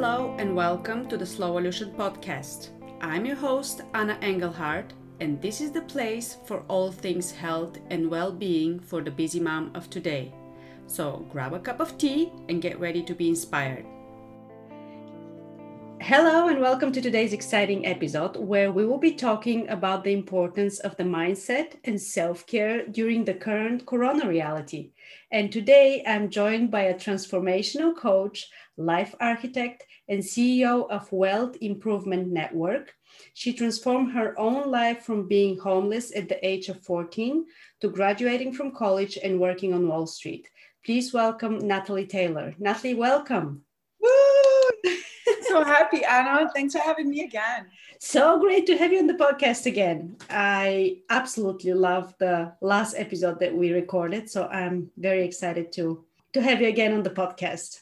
Hello and welcome to the Slowolution podcast. I'm your host, Anna Engelhardt, and this is the place for all things health and well being for the busy mom of today. So grab a cup of tea and get ready to be inspired. Hello, and welcome to today's exciting episode where we will be talking about the importance of the mindset and self care during the current corona reality. And today I'm joined by a transformational coach, life architect, and CEO of Wealth Improvement Network. She transformed her own life from being homeless at the age of 14 to graduating from college and working on Wall Street. Please welcome Natalie Taylor. Natalie, welcome. So happy, Anna. Thanks for having me again. So great to have you on the podcast again. I absolutely love the last episode that we recorded. So I'm very excited to to have you again on the podcast.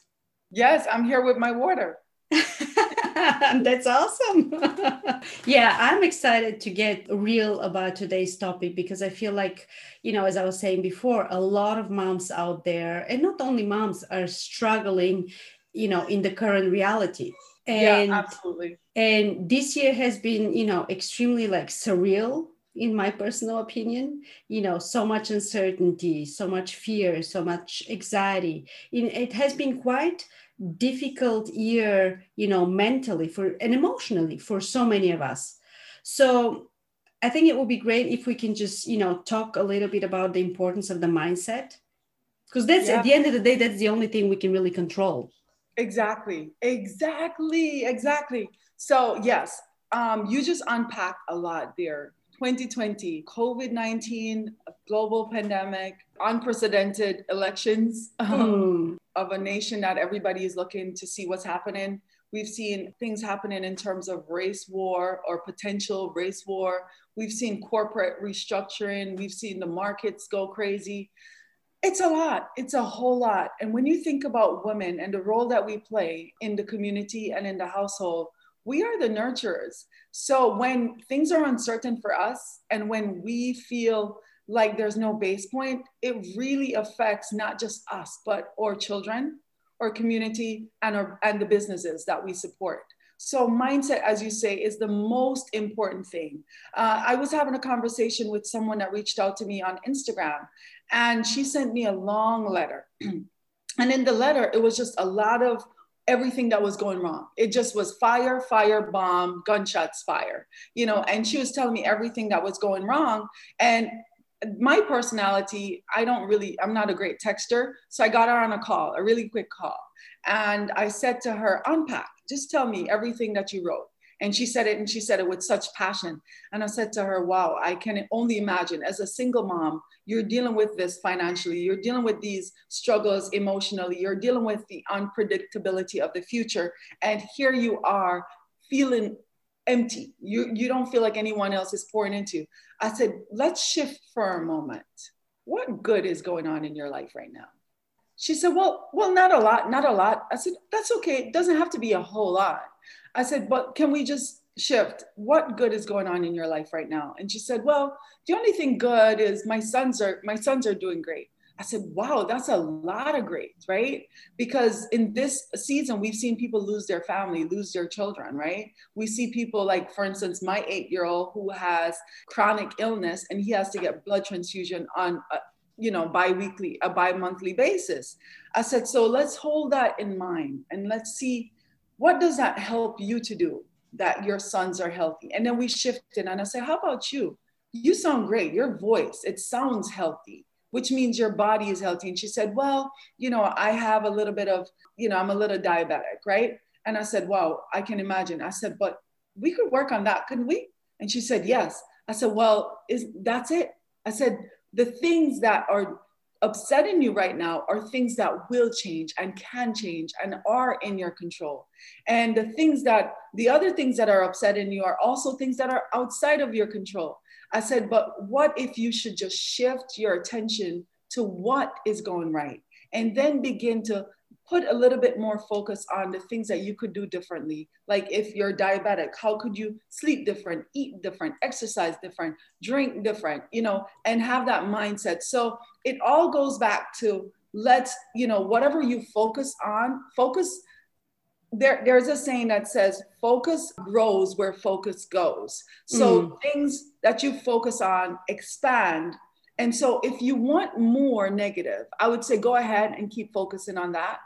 Yes, I'm here with my water. That's awesome. yeah, I'm excited to get real about today's topic because I feel like, you know, as I was saying before, a lot of moms out there, and not only moms, are struggling, you know, in the current reality. And, yeah, absolutely. And this year has been, you know, extremely like surreal in my personal opinion you know so much uncertainty so much fear so much anxiety it has been quite difficult year you know mentally for and emotionally for so many of us so i think it would be great if we can just you know talk a little bit about the importance of the mindset because that's yeah. at the end of the day that's the only thing we can really control exactly exactly exactly so yes um, you just unpack a lot there 2020 covid-19 global pandemic unprecedented elections mm of a nation that everybody is looking to see what's happening. We've seen things happening in terms of race war or potential race war. We've seen corporate restructuring. We've seen the markets go crazy. It's a lot. It's a whole lot. And when you think about women and the role that we play in the community and in the household, we are the nurturers. So when things are uncertain for us and when we feel like there's no base point, it really affects not just us, but our children, our community, and, our, and the businesses that we support. So, mindset, as you say, is the most important thing. Uh, I was having a conversation with someone that reached out to me on Instagram, and she sent me a long letter. and in the letter, it was just a lot of everything that was going wrong. It just was fire, fire, bomb, gunshots, fire, you know, and she was telling me everything that was going wrong. And my personality, I don't really, I'm not a great texter. So I got her on a call, a really quick call. And I said to her, unpack, just tell me everything that you wrote. And she said it, and she said it with such passion. And I said to her, wow, I can only imagine as a single mom, you're dealing with this financially, you're dealing with these struggles emotionally, you're dealing with the unpredictability of the future. And here you are feeling empty. You, you don't feel like anyone else is pouring into. I said, let's shift for a moment. What good is going on in your life right now? She said, well, well, not a lot, not a lot. I said, that's okay. It doesn't have to be a whole lot. I said, but can we just shift? What good is going on in your life right now? And she said, well, the only thing good is my sons are my sons are doing great. I said, wow, that's a lot of great, right? Because in this season, we've seen people lose their family, lose their children, right? We see people like, for instance, my eight year old who has chronic illness and he has to get blood transfusion on a, you know, bi-weekly, a bi-monthly basis. I said, so let's hold that in mind and let's see what does that help you to do that your sons are healthy? And then we shifted and I said, how about you? You sound great. Your voice, it sounds healthy which means your body is healthy. And she said, Well, you know, I have a little bit of, you know, I'm a little diabetic, right? And I said, Wow, I can imagine. I said, But we could work on that, couldn't we? And she said, Yes. I said, Well, is that's it? I said, the things that are upsetting you right now are things that will change and can change and are in your control. And the things that, the other things that are upsetting you are also things that are outside of your control. I said, but what if you should just shift your attention to what is going right and then begin to put a little bit more focus on the things that you could do differently. Like if you're diabetic, how could you sleep different, eat different, exercise different, drink different, you know, and have that mindset. So it all goes back to let's, you know, whatever you focus on, focus there, there's a saying that says focus grows where focus goes. So mm. things that you focus on expand. And so if you want more negative, I would say go ahead and keep focusing on that.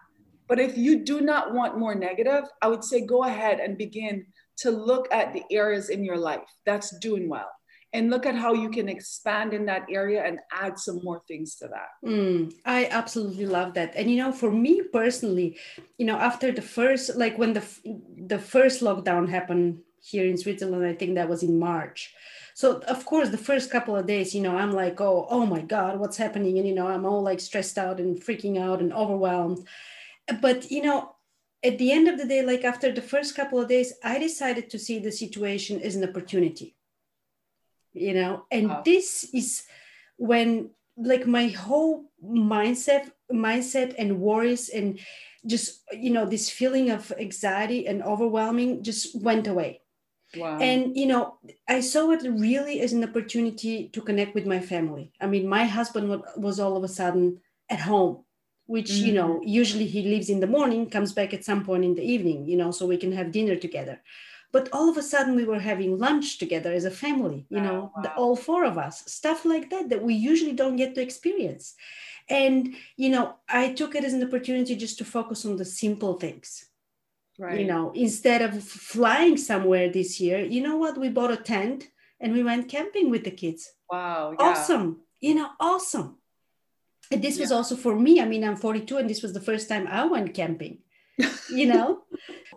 But if you do not want more negative, I would say go ahead and begin to look at the areas in your life that's doing well and look at how you can expand in that area and add some more things to that. Mm, I absolutely love that. And you know, for me personally, you know, after the first, like when the the first lockdown happened here in Switzerland, I think that was in March. So of course, the first couple of days, you know, I'm like, oh, oh my God, what's happening? And you know, I'm all like stressed out and freaking out and overwhelmed. But you know, at the end of the day, like after the first couple of days, I decided to see the situation as an opportunity you know and wow. this is when like my whole mindset mindset and worries and just you know this feeling of anxiety and overwhelming just went away wow. and you know i saw it really as an opportunity to connect with my family i mean my husband was all of a sudden at home which mm-hmm. you know usually he leaves in the morning comes back at some point in the evening you know so we can have dinner together but all of a sudden we were having lunch together as a family you know wow. the, all four of us stuff like that that we usually don't get to experience and you know i took it as an opportunity just to focus on the simple things right you know instead of flying somewhere this year you know what we bought a tent and we went camping with the kids wow yeah. awesome you know awesome and this yeah. was also for me i mean i'm 42 and this was the first time i went camping you know?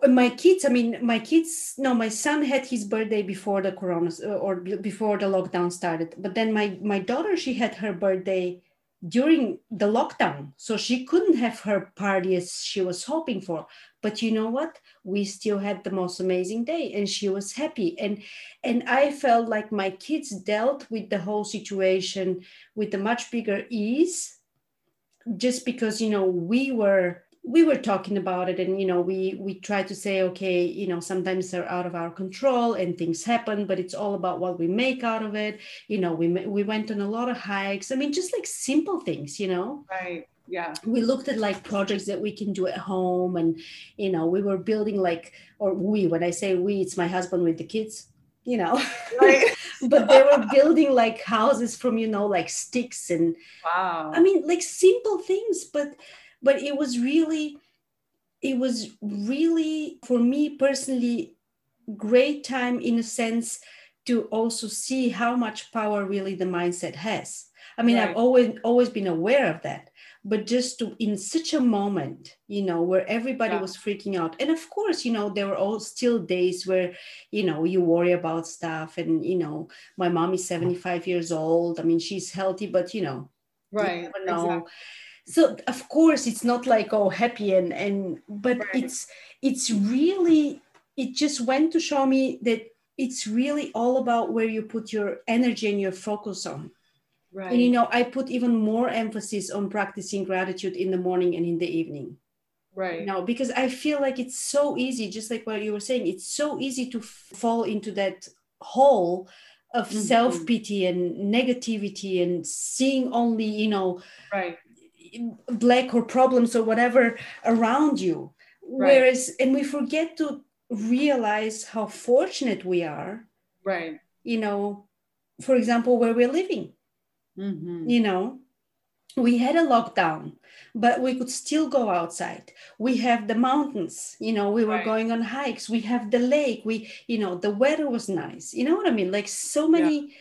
My kids i mean my kids no my son had his birthday before the corona uh, or before the lockdown started. But then my my daughter she had her birthday during the lockdown. So she couldn't have her party as she was hoping for. But you know what? We still had the most amazing day and she was happy. And and i felt like my kids dealt with the whole situation with a much bigger ease just because you know we were we were talking about it and you know we we try to say okay you know sometimes they're out of our control and things happen but it's all about what we make out of it. You know we we went on a lot of hikes. I mean just like simple things you know? Right yeah. We looked at like projects that we can do at home and you know we were building like or we when i say we it's my husband with the kids you know? Right. but they were building like houses from you know like sticks and wow. I mean like simple things but but it was really it was really for me personally great time in a sense to also see how much power really the mindset has. I mean right. i've always always been aware of that but just to in such a moment you know where everybody yeah. was freaking out. And of course you know there were all still days where you know you worry about stuff and you know my mom is 75 years old. I mean she's healthy but you know right you know, exactly. So of course it's not like oh happy and and but right. it's it's really it just went to show me that it's really all about where you put your energy and your focus on right and you know i put even more emphasis on practicing gratitude in the morning and in the evening. Right. You know because i feel like it's so easy just like what you were saying it's so easy to fall into that hole of mm-hmm. self-pity and negativity and seeing only you know right. black or problems or whatever around you. Right. whereas and we forget to realize how fortunate we are right. you know for example where we're living mm-hmm. you know we had a lockdown but we could still go outside. We have the mountains you know we were right. going on hikes. We have the lake. We you know the weather was nice. You know what i mean? Like so many yeah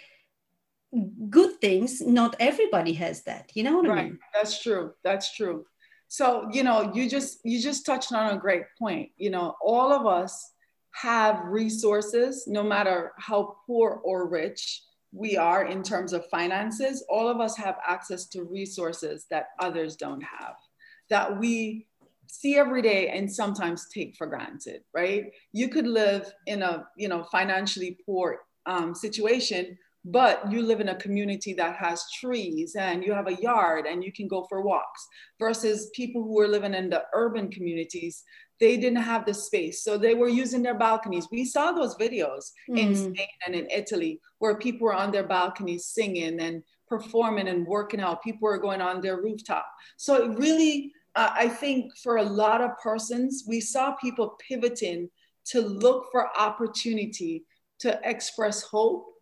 good things. Not everybody has that. You know what right. i mean? That's true. That's true. So you know you just you just touched on a great point. You know all of us have resources no matter how poor or rich we are in terms of finances all of us have access to resources that others don't have that we see every day and sometimes take for granted right? You could live in a you know financially poor um, situation but you live in a community that has trees and you have a yard and you can go for walks versus people who are living in the urban communities they didn't have the space. So they were using their balconies. We saw those videos mm. in spain and in italy where people were on their balconies singing and performing and working out. People were going on their rooftop. So it really uh, I think for a lot of persons, we saw people pivoting to look for opportunity to express hope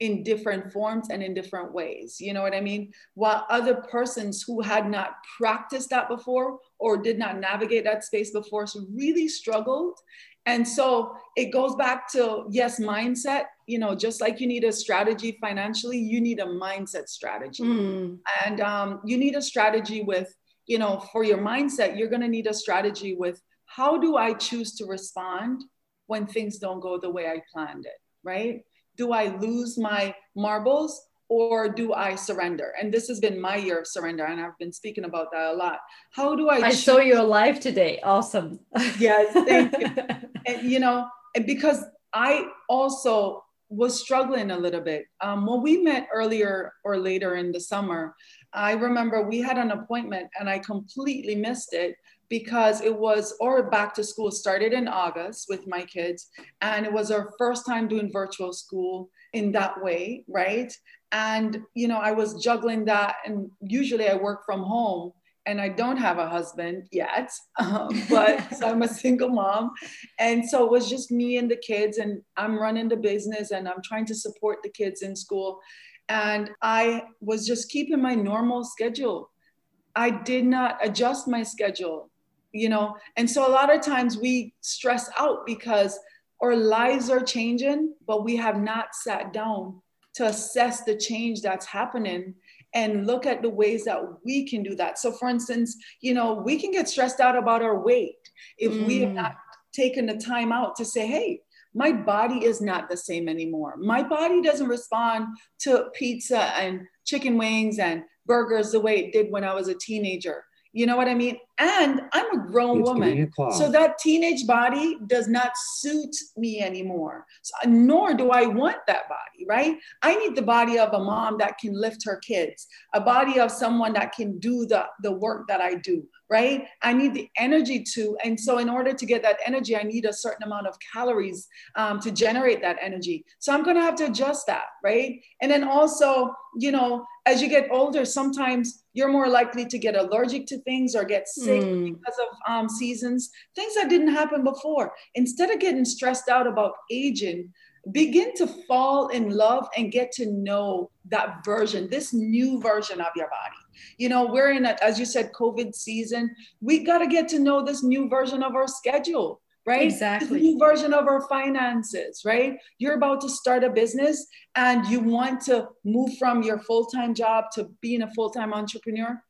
in different forms and in different ways. You know what I mean? While other persons who had not practiced that before or did not navigate that space before so really struggled. And so it goes back to yes, mindset. You know, just like you need a strategy financially, you need a mindset strategy. Mm. And um, you need a strategy with, you know, for your mindset, you're going to need a strategy with how do I choose to respond when things don't go the way I planned it, right? Do I lose my marbles or do I surrender? And this has been my year of surrender, and I've been speaking about that a lot. How do I? I choose- saw live today. Awesome. Yes, thank you. and you know, because I also was struggling a little bit. Um, when we met earlier or later in the summer, I remember we had an appointment and I completely missed it because it was or back to school started in August with my kids and it was our first time doing virtual school in that way right? And you know I was juggling that and usually I work from home and I don't have a husband yet um, but so I'm a single mom. And so it was just me and the kids and I'm running the business and I'm trying to support the kids in school. And I was just keeping my normal schedule. I did not adjust my schedule you know and so a lot of times we stress out because our lives are changing but we have not sat down to assess the change that's happening and look at the ways that we can do that so for instance you know we can get stressed out about our weight if mm. we have mm. not taken the time out to say hey my body is not the same anymore my body doesn't respond to pizza and chicken wings and burgers the way it did when i was a teenager you know what I mean? And I'm a grown it's woman. So that teenage body does not suit me anymore. So, nor do I want that body, right? I need the body of a mom that can lift her kids, a body of someone that can do the, the work that I do, right? I need the energy to. And so, in order to get that energy, I need a certain amount of calories um, to generate that energy. So, I'm going to have to adjust that, right? And then also, you know, as you get older, sometimes you're more likely to get allergic to things or get sick mm. because of um, seasons, things that didn't happen before. Instead of getting stressed out about aging, begin to fall in love and get to know that version, this new version of your body. You know, we're in, a, as you said, COVID season. We got to get to know this new version of our schedule right? Exactly. new version of our finances, right? You're about to start a business and you want to move from your full time job to being a full time entrepreneur.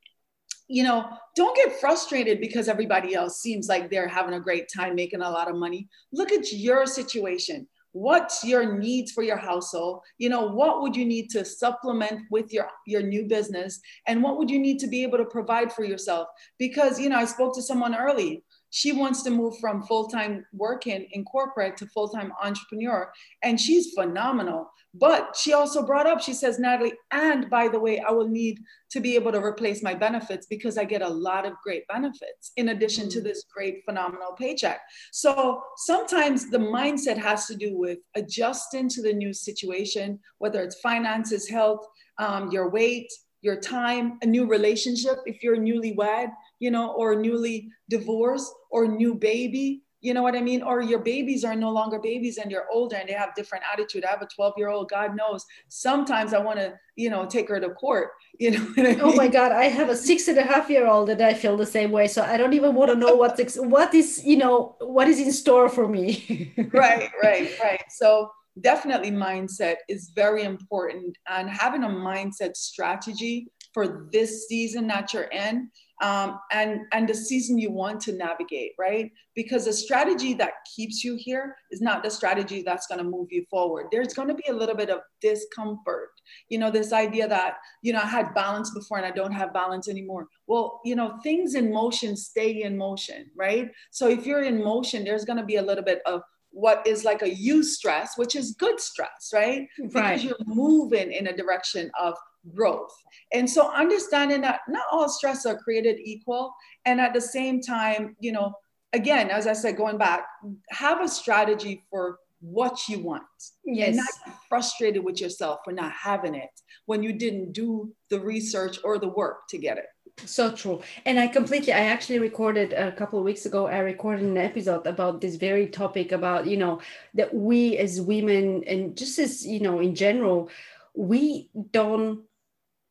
You know, don't get frustrated because everybody else seems like they're having a great time making a lot of money. Look at your situation. What's your needs for your household? You know, what would you need to supplement with your, your new business? And what would you need to be able to provide for yourself? Because, you know, I spoke to someone early she wants to move from full-time working in corporate to full-time entrepreneur and she's phenomenal. But she also brought up she says natalie and by the way i will need to be able to replace my benefits because i get a lot of great benefits in addition to mm. this great phenomenal paycheck. So sometimes the mindset has to do with adjusting to the new situation whether it's finances health um, your weight your time a new relationship if you're newlywed you know, or newly divorced or new baby, you know what I mean? Or your babies are no longer babies and you're older and they have different attitude. I have a 12 year old, God knows. Sometimes I want to, you know, take her to court. You know I mean? Oh my God. I have a six and a half year old and I feel the same way. So I don't even want to know what's, what is, you know, what is in store for me. right, right, right. So definitely mindset is very important and having a mindset strategy for this season that you're in um, and and the season you want to navigate right because a strategy that keeps you here is not the strategy that's going to move you forward there's going to be a little bit of discomfort you know this idea that you know i had balance before and i don't have balance anymore well you know things in motion stay in motion right so if you're in motion there's going to be a little bit of what is like a eustress, which is good stress, right? right? Because you're moving in a direction of growth. And so understanding that not all stress are created equal. And at the same time, you know, again, as I said, going back, have a strategy for what you want. Yes. And not frustrated with yourself for not having it when you didn't do the research or the work to get it. so true and i completely i actually recorded a couple of weeks ago i recorded an episode about this very topic about you know that we as women and just as you know in general we don't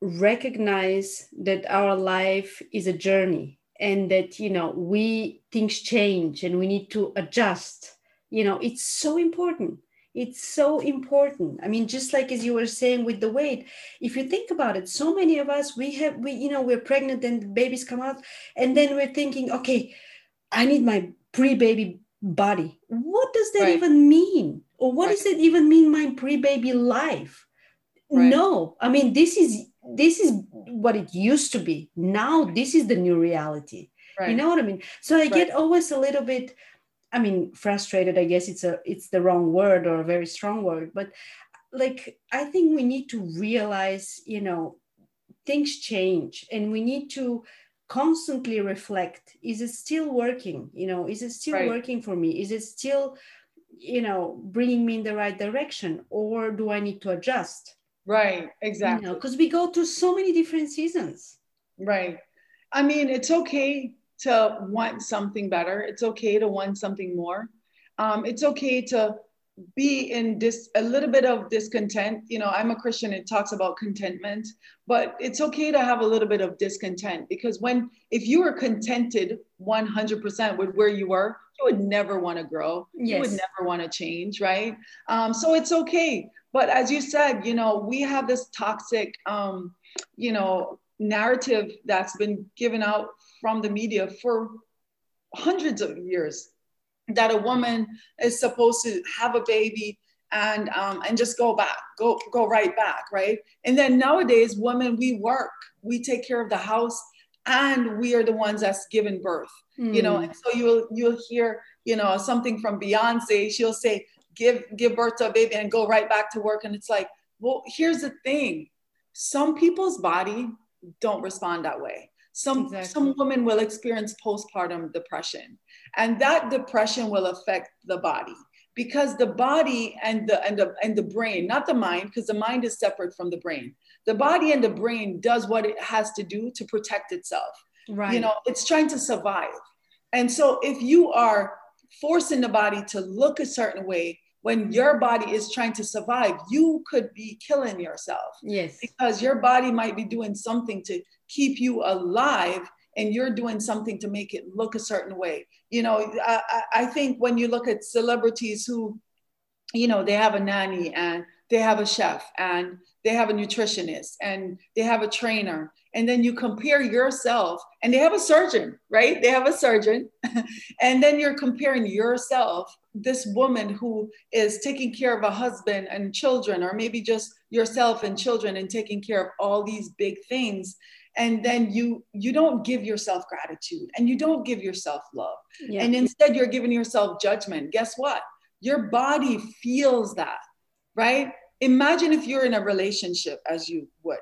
recognize that our life is a journey and that you know we things change and we need to adjust. You know it's so important. It's so important. I mean just like as you were saying with the weight if you think about it so many of us we have we you know we're pregnant and babies come out and then we're thinking okay i need my pre-baby body. What does that right. even mean? Or what right. does it even mean my pre-baby life? Right. no. I mean this is this is what it used to be. Now this is the new reality. You know what i mean? So i get always a little bit I mean, frustrated, I guess it's a it's the wrong word or a very strong word, but like I think we need to realize, you know, things change and we need to constantly reflect is it still working? You know is it still right. working for me? Is it still you know bringing me in the right direction or do i need to adjust right exactly because you know, we go through so many different seasons right i mean it's okay to want something better. It's okay to want something more. Um, it's okay to be in this a little bit of discontent. You know, I'm a Christian, it talks about contentment, but it's okay to have a little bit of discontent because when if you were contented 100% with where you were, you would never want to grow. Yes. You would never want to change, right? Um, so it's okay. But as you said, you know, we have this toxic, um, you know, narrative that's been given out from the media for hundreds of years that a woman is supposed to have a baby and um, and just go back, go go right back, right? And then nowadays, women we work, we take care of the house, and we are the ones that's given birth. Mm. You know, hmm. and so you'll you'll hear you know something from Beyonce. She'll say, "Give give birth to a baby and go right back to work," and it's like, well, here's the thing: some people's body don't respond that way. Some, exactly. some women will experience postpartum depression, and that depression will affect the body because the body and the and the and the brain, not the mind, because the mind is separate from the brain. The body and the brain does what it has to do to protect itself. Right. You know, it's trying to survive. And so if you are forcing the body to look a certain way when your body is trying to survive, you could be killing yourself. Yes. Because your body might be doing something to keep you alive and you're doing something to make it look a certain way. You know, I, I think when you look at celebrities who, you know, they have a nanny and they have a chef and they have a nutritionist and they have a trainer. And then you compare yourself and they have a surgeon right? They have a surgeon. And then you're comparing yourself this woman who is taking care of a husband and children or maybe just yourself and children and taking care of all these big things. And then you you don't give yourself gratitude and you don't give yourself love. Yeah. and instead you're giving yourself judgment. Guess what? Your body feels that right imagine if you're in a relationship as you would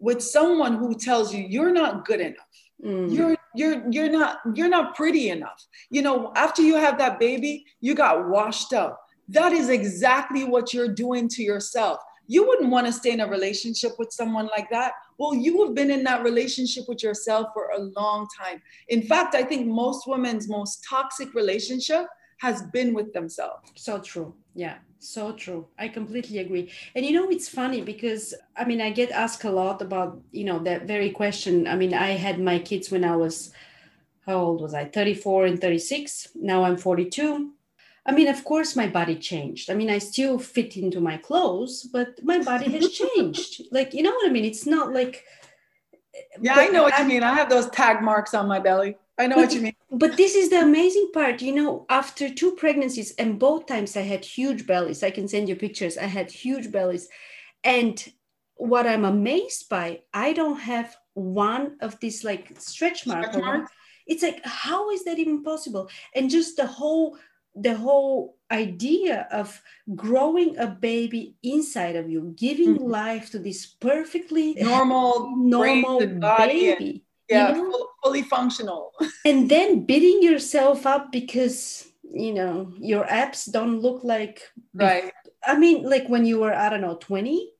with someone who tells you you're not good enough. Mm. you're you're you're not you're not pretty enough. You know after you have that baby you got washed up. That is exactly what you're doing to yourself. You wouldn't want to stay in a relationship with someone like that. Well you have been in that relationship with yourself for a long time. In fact i think most women's most toxic relationship has been with themselves. So true. Yeah so true. I completely agree. And you know it's funny because i mean i get asked a lot about you know that very question. I mean i had my kids when i was how old was i? 34 and 36 now i'm 42 i mean of course my body changed. I mean i still fit into my clothes but my body has changed. Like you know what i mean? It's not like yeah i know what I, you mean. I have those tag marks on my belly I know but, what you mean. But this is the amazing part. You know, after two pregnancies, and both times I had huge bellies. I can send you pictures. I had huge bellies. And what I'm amazed by, I don't have one of these like stretch marks. It's like, how is that even possible? And just the whole the whole idea of growing a baby inside of you, giving mm-hmm. life to this perfectly normal, normal baby yeah you know? fully functional and then beating yourself up because you know your apps don't look like right i mean like when you were i don't know 20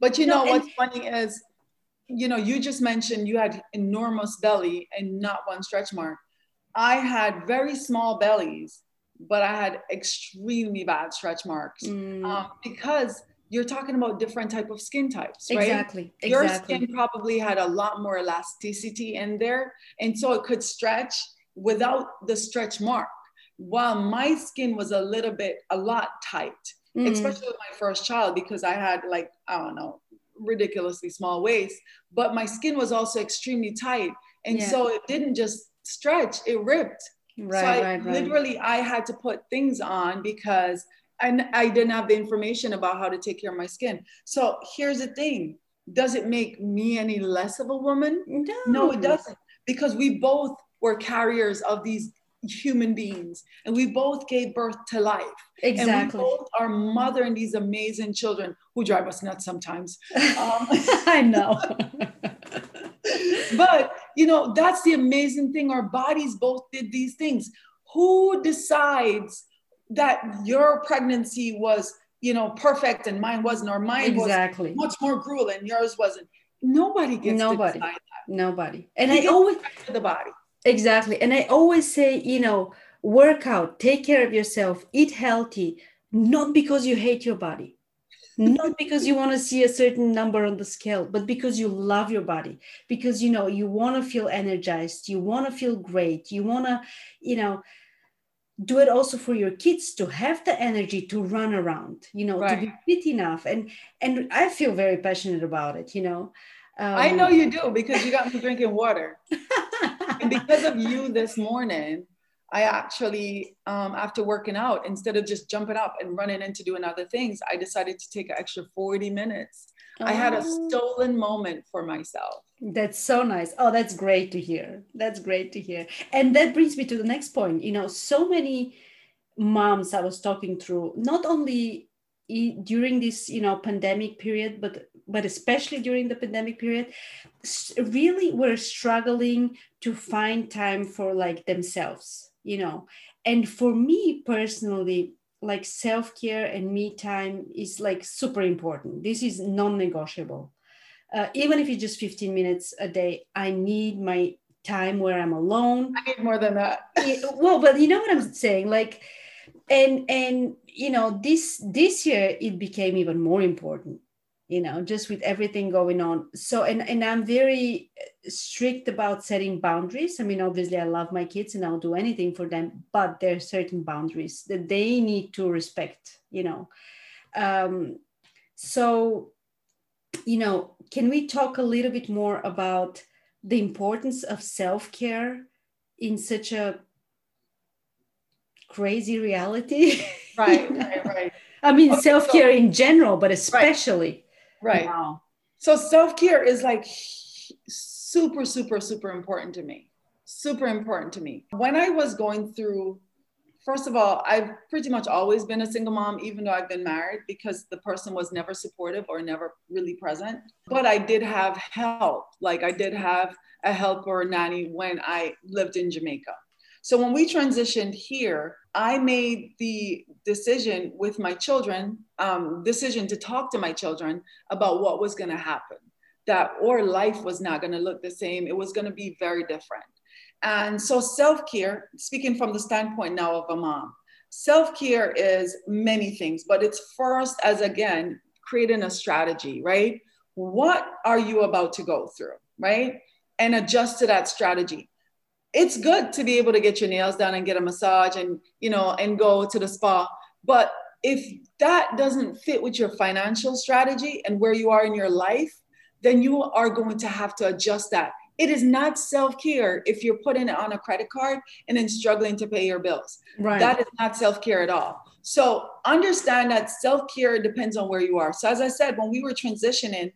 but you know, know what's funny is you know, you just mentioned you had enormous belly and not one stretch mark. I had very small bellies, but I had extremely bad stretch marks mm. um, because you're talking about different type of skin types, right? Exactly. Your skin probably had a lot more elasticity in there, and so it could stretch without the stretch mark. While my skin was a little bit, a lot tight, mm. especially with my first child, because I had like I don't know, ridiculously small waist, but my skin was also extremely tight, and yeah. so it didn't just stretch; it ripped. Right, so I, right, right. literally I had to put things on because and I didn't have the information about how to take care of my skin. So here's the thing does it make me any less of a woman? No, no it doesn't. Because we both were carriers of these human beings and we both gave birth to life. Exactly. And we both are mothering these amazing children who drive us nuts sometimes. Um, I know. but, you know, that's the amazing thing. Our bodies both did these things. Who decides that your pregnancy was you know perfect and mine wasn't or mine exactly. was much more cruel and yours wasn't. Nobody gets nobody. nobody. And i always the body. Exactly. And i always say you know work out take care of yourself eat healthy not because you hate your body not because you want to see a certain number on the scale but because you love your body because you know you want to feel energized you want to feel great you want to you know do it also for your kids to have the energy to run around you know right. to be fit enough and and i feel very passionate about it you know um, i know you do because you got me drinking water and because of you this morning i actually um, after working out instead of just jumping up and running into doing other things i decided to take an extra 40 minutes oh. i had a oh. stolen moment for myself that's so nice. Oh, that's great to hear. That's great to hear. And that brings me to the next point. You know, so many moms I was talking through, not only during this, you know, pandemic period, but but especially during the pandemic period, really were struggling to find time for like themselves, you know. And for me personally, like self-care and me time is like super important. This is non-negotiable uh, even if it's just 15 minutes a day, I need my time where I'm alone. I need more than that. well, but you know what I'm saying? Like, and and you know, this this year it became even more important, you know, just with everything going on. So and and I'm very strict about setting boundaries. I mean, obviously I love my kids and I'll do anything for them, but there are certain boundaries that they need to respect, you know. Um, so you know, can we talk a little bit more about the importance of self care in such a crazy reality? Right, right, right. I mean, okay, self care so, in general, but especially. Right. Wow. So self care is like super, super, super important to me. Super important to me. When I was going through first of all, I've pretty much always been a single mom, even though I've been married, because the person was never supportive or never really present. But I did have help. Like I did have a helper or nanny when I lived in Jamaica. So when we transitioned here, I made the decision with my children, um, decision to talk to my children about what was going to happen. That or life was not going to look the same. It was going to be very different. And so self care, speaking from the standpoint now of a mom, self care is many things, but it's first as again, creating a strategy, right? What are you about to go through, right? And adjust to that strategy. It's good to be able to get your nails done and get a massage and, you know, and go to the spa. But if that doesn't fit with your financial strategy and where you are in your life, then you are going to have to adjust that it is not self care if you're putting it on a credit card and then struggling to pay your bills. Right. That is not self care at all. So understand that self care depends on where you are. So, as I said, when we were transitioning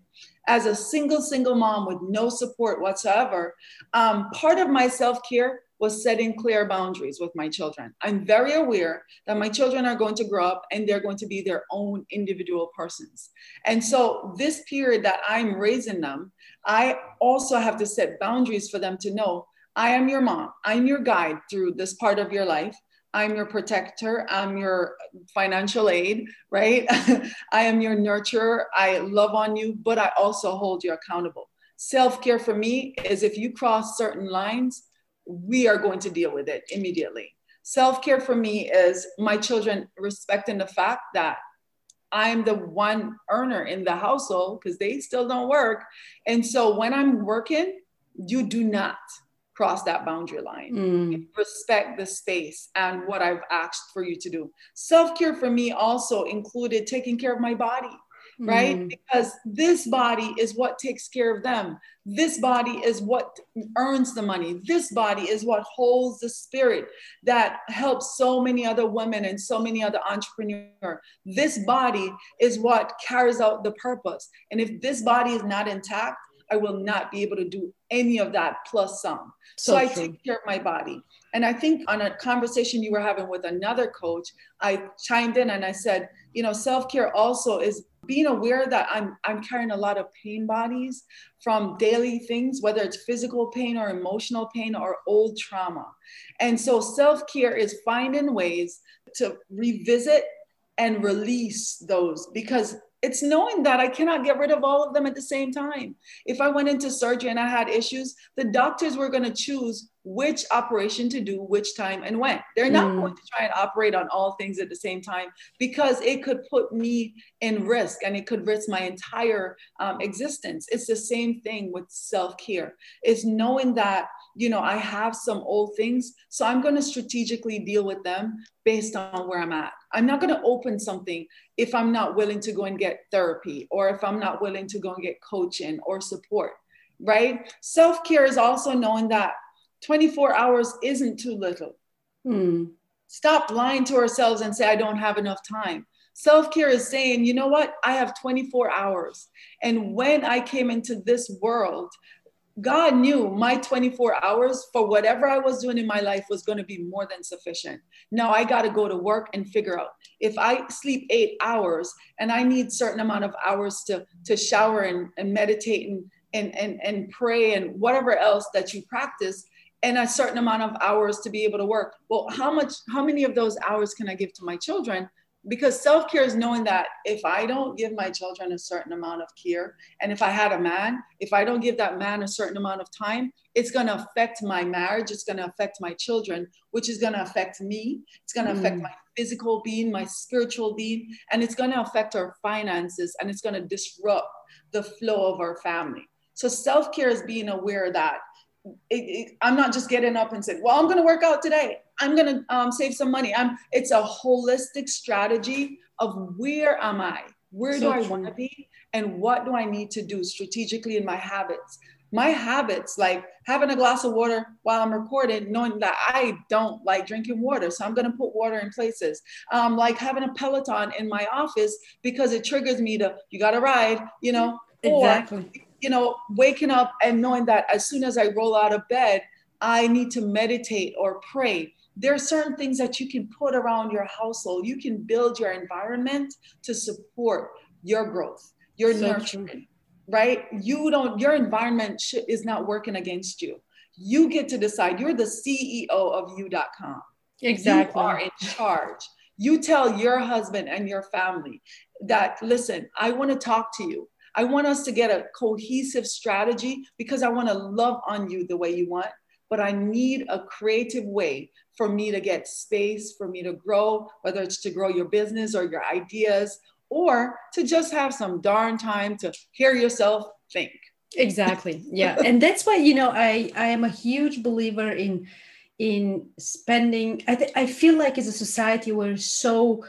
as a single, single mom with no support whatsoever, um, part of my self care was setting clear boundaries with my children. I'm very aware that my children are going to grow up and they're going to be their own individual persons. And so, this period that I'm raising them, I also have to set boundaries for them to know I am your mom, I'm your guide through this part of your life. I'm your protector. I'm your financial aid, right? I am your nurturer. I love on you, but I also hold you accountable. Self care for me is if you cross certain lines, we are going to deal with it immediately. Self care for me is my children respecting the fact that I'm the one earner in the household because they still don't work. And so when I'm working, you do not cross that boundary line. Mm. Respect the space and what I've asked for you to do. Self care for me also included taking care of my body right? Mm. Because this body is what takes care of them. This body is what earns the money. This body is what holds the spirit that helps so many other women and so many other entrepreneurs. This body is what carries out the purpose. And if this body is not intact, I will not be able to do any of that plus some. So, so I take care of my body. And I think on a conversation you were having with another coach, I chimed in and I said, you know, self care also is being aware that I'm I'm carrying a lot of pain bodies from daily things, whether it's physical pain or emotional pain or old trauma. And so self-care is finding ways to revisit and release those because it's knowing that I cannot get rid of all of them at the same time. If I went into surgery and I had issues, the doctors were going to choose which operation to do, which time, and when. They're not mm. going to try and operate on all things at the same time because it could put me in risk and it could risk my entire um, existence. It's the same thing with self care, is knowing that you know, I have some old things. So I'm going to strategically deal with them based on where I'm at. I'm not going to open something if I'm not willing to go and get therapy or if I'm not willing to go and get coaching or support, right? Self care is also knowing that 24 hours isn't too little. Hmm. Stop lying to ourselves and say, I don't have enough time. Self care is saying, you know what? I have 24 hours. And when I came into this world, God knew my 24 hours for whatever I was doing in my life was going to be more than sufficient. Now I got to go to work and figure out if I sleep eight hours and I need certain amount of hours to, to shower and, and meditate and, and, and, and pray and whatever else that you practice and a certain amount of hours to be able to work. Well, how much, how many of those hours can I give to my children? Because self-care is knowing that if i don't give my children a certain amount of care and if i had a man if i don't give that man a certain amount of time it's going to affect my marriage it's going to affect my children which is going to affect me it's going to mm. affect my physical being my spiritual being and it's going to affect our finances and it's going to disrupt the flow of our family so self-care is being aware that it, it, I'm not just getting up and saying, "Well, I'm going to work out today. I'm going to um, save some money." I'm. It's a holistic strategy of where am I? Where so do I want to be? And what do I need to do strategically in my habits? My habits, like having a glass of water while I'm recording, knowing that I don't like drinking water, so I'm going to put water in places. Um, like having a Peloton in my office because it triggers me to, you got to ride, you know. Exactly. Or you know, waking up and knowing that as soon as I roll out of bed, I need to meditate or pray. There are certain things that you can put around your household. You can build your environment to support your growth, your so nurturing, true. right? You don't, your environment sh- is not working against you. You get to decide. You're the CEO of you.com. Exactly. You are in charge. You tell your husband and your family that, listen, I want to talk to you. I want us to get a cohesive strategy because I want to love on you the way you want, but I need a creative way for me to get space, for me to grow, whether it's to grow your business or your ideas, or to just have some darn time to hear yourself think. Exactly. Yeah. and that's why, you know, I, I am a huge believer in in spending I, th- I feel like as a society we're so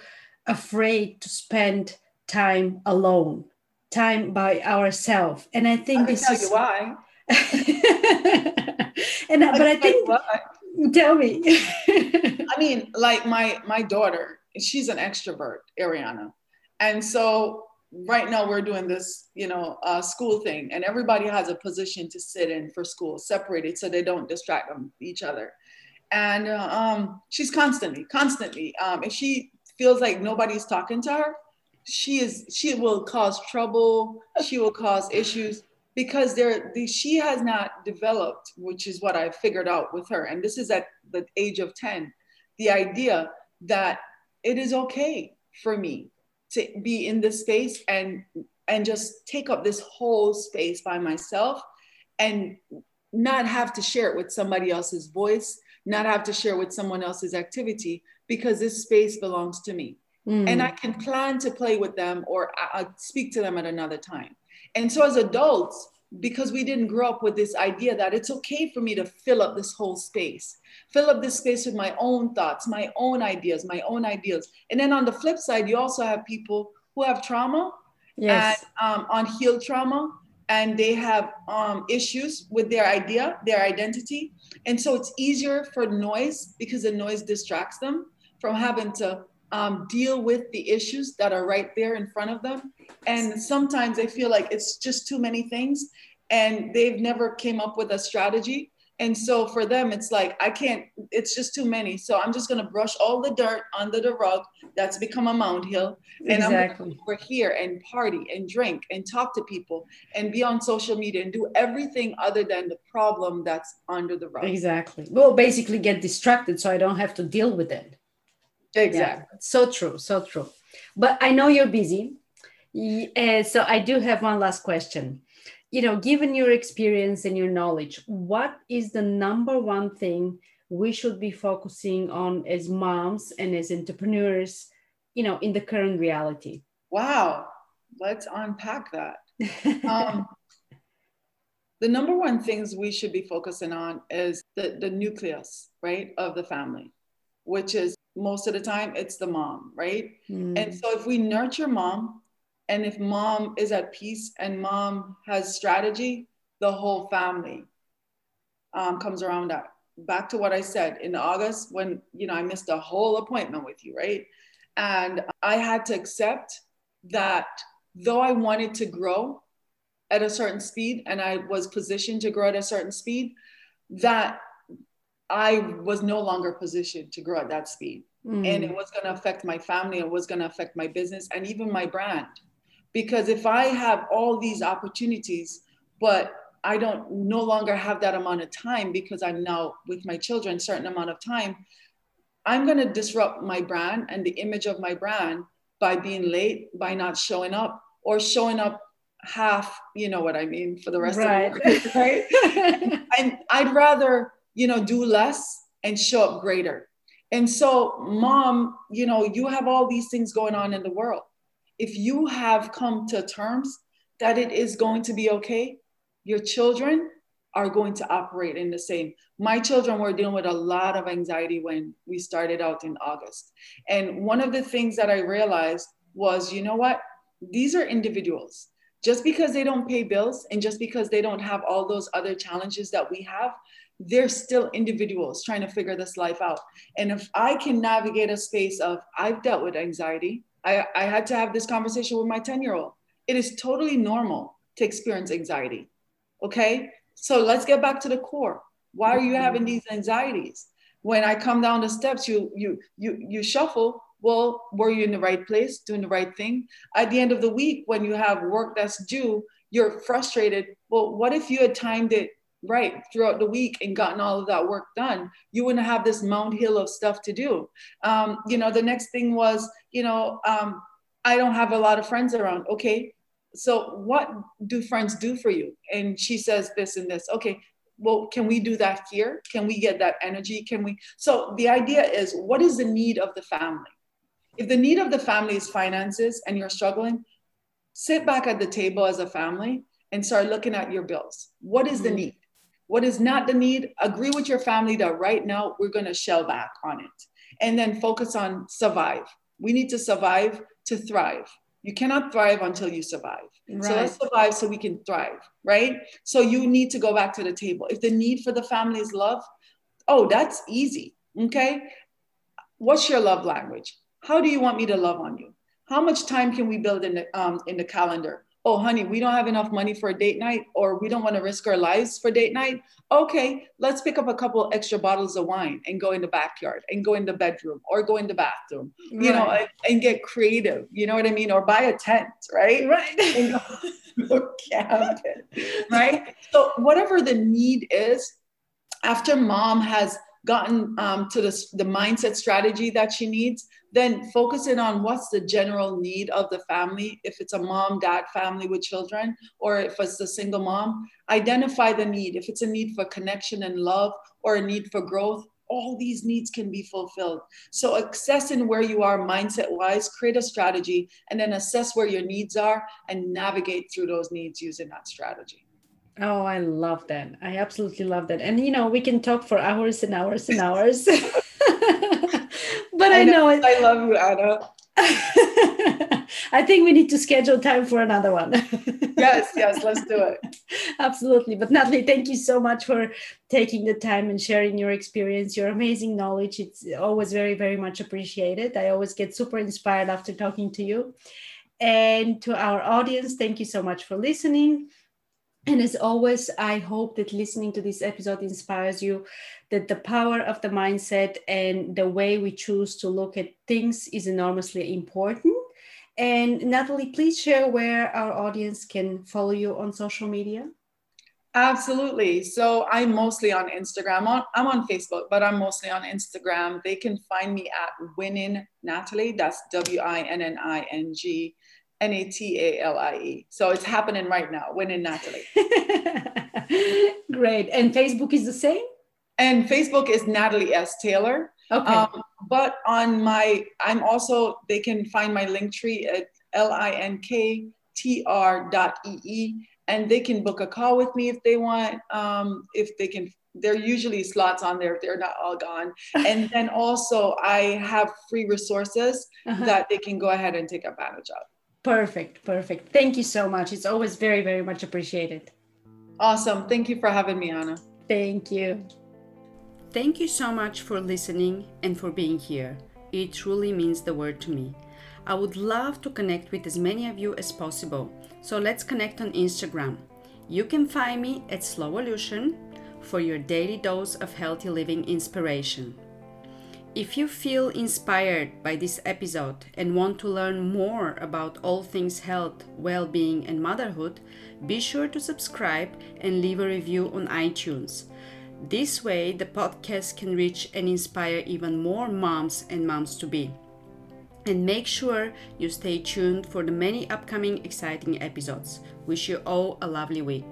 afraid to spend time alone time by ourselves. And I think I this tell is you why. and I but I think why. tell me. I mean, like my my daughter, she's an extrovert, Ariana. And so right now we're doing this, you know, uh, school thing, and everybody has a position to sit in for school, separated so they don't distract them each other. And uh, um, she's constantly, constantly, um, if she feels like nobody's talking to her, she is she will cause trouble she will cause issues because there the, she has not developed which is what i figured out with her and this is at the age of 10 the idea that it is okay for me to be in this space and and just take up this whole space by myself and not have to share it with somebody else's voice, not have to share with someone else's activity because this space belongs to me. Mm. And I can plan to play with them or I, speak to them at another time. And so as adults, because we didn't grow up with this idea that it's okay for me to fill up this whole space, fill up this space with my own thoughts, my own ideas, my own ideas. And then on the flip side, you also have people who have trauma yes. and um, unhealed trauma, and they have um, issues with their idea, their identity. And so it's easier for noise because the noise distracts them from having to um, deal with the issues that are right there in front of them. And sometimes they feel like it's just too many things and they've never came up with a strategy. And so for them, it's like, I can't, it's just too many. So I'm just going to brush all the dirt under the rug that's become a mound hill. And exactly. I'm over here and party and drink and talk to people and be on social media and do everything other than the problem that's under the rug. Exactly. Well, basically get distracted so I don't have to deal with it. Exactly. Yeah, so true. So true. But I know you're busy. So I do have one last question. You know, given your experience and your knowledge, what is the number one thing we should be focusing on as moms and as entrepreneurs, you know, in the current reality? Wow. Let's unpack that. um, the number one things we should be focusing on is the, the nucleus, right, of the family, which is most of the time it's the mom, right? Mm. And so if we nurture mom and if mom is at peace and mom has strategy, the whole family um, comes around that. Back to what I said in August when you know I missed a whole appointment with you, right? And I had to accept that though I wanted to grow at a certain speed and I was positioned to grow at a certain speed, that I was no longer positioned to grow at that speed. Mm. And it was going to affect my family, it was going to affect my business and even my brand. Because if I have all these opportunities, but I don't no longer have that amount of time because I'm now with my children, certain amount of time, I'm going to disrupt my brand and the image of my brand by being late, by not showing up or showing up half, you know what I mean, for the rest right. of the right? and I'd rather, you know, do less and show up greater. And so, mom, you know, you have all these things going on in the world. If you have come to terms that it is going to be okay, your children are going to operate in the same. My children were dealing with a lot of anxiety when we started out in August. And one of the things that I realized was, you know what? These are individuals. Just because they don't pay bills and just because they don't have all those other challenges that we have, they're still individuals trying to figure this life out. And if I can navigate a space of, I've dealt with anxiety, I, I had to have this conversation with my 10 year old. It is totally normal to experience anxiety. Okay. So let's get back to the core. Why are you having these anxieties? When I come down the steps, you you you you shuffle. Well, were you in the right place, doing the right thing? At the end of the week, when you have work that's due, you're frustrated. Well, what if you had timed it right throughout the week and gotten all of that work done? You wouldn't have this mound hill of stuff to do. Um, you know the next thing was you know um, i don't have a lot of friends around. Okay so what do friends do for you? And she says this and this. Okay well can we do that here? Can we get that energy? Can we? So the idea is what is the need of the family if the need of the family is finances and you're struggling sit back at the table as a family and start looking at your bills what is the mm-hmm. need what is not the need? Agree with your family that right now we're going to shell back on it. And then focus on survive. We need to survive to thrive. You cannot thrive until you survive. Right. So let's survive so we can thrive, right? So you need to go back to the table. If the need for the family is love, oh, that's easy. Okay. What's your love language? How do you want me to love on you? How much time can we build in the um, in the calendar? oh, honey, we don't have enough money for a date night, or we don't want to risk our lives for date night. Okay, let's pick up a couple extra bottles of wine and go in the backyard and go in the bedroom or go in the bathroom, right. you know, and, and, get creative. You know what I mean? Or buy a tent, right? Right. And go, go camping, right? So whatever the need is, after mom has gotten um, to the, the mindset strategy that she needs, then focus in on what's the general need of the family. If it's a mom, dad family with children, or if it's a single mom, identify the need. If it's a need for connection and love or a need for growth, all these needs can be fulfilled. So, assessing where you are mindset wise, create a strategy, and then assess where your needs are and navigate through those needs using that strategy. Oh, I love that. I absolutely love that. And you know, we can talk for hours and hours and hours. but I, I know, know it. I love you, Anna. I think we need to schedule time for another one. yes, yes, let's do it. Absolutely. But Natalie, thank you so much for taking the time and sharing your experience, your amazing knowledge. It's always very, very much appreciated. I always get super inspired after talking to you. And to our audience, thank you so much for listening. And as always, I hope that listening to this episode inspires you that the power of the mindset and the way we choose to look at things is enormously important. And Natalie, please share where our audience can follow you on social media. Absolutely. So I'm mostly on Instagram. I'm on Facebook, but I'm mostly on Instagram. They can find me at Winning Natalie. That's W I N N I N G N A T A L I E. So it's happening right now, winning Natalie. Great. And Facebook is the same? And Facebook is Natalie S. Taylor. Okay. Um, but on my, I'm also, they can find my Linktree at L I N K T R dot E E. And they can book a call with me if they want. Um, if they can, there are usually slots on there if they're not all gone. and then also, I have free resources uh-huh. that they can go ahead and take advantage of. Perfect, perfect. Thank you so much. It's always very, very much appreciated. Awesome. Thank you for having me, Anna. Thank you. Thank you so much for listening and for being here. It truly means the world to me. I would love to connect with as many of you as possible. So let's connect on Instagram. You can find me at Slowolution for your daily dose of healthy living inspiration. If you feel inspired by this episode and want to learn more about all things health, well being, and motherhood, be sure to subscribe and leave a review on iTunes. This way, the podcast can reach and inspire even more moms and moms to be. And make sure you stay tuned for the many upcoming exciting episodes. Wish you all a lovely week.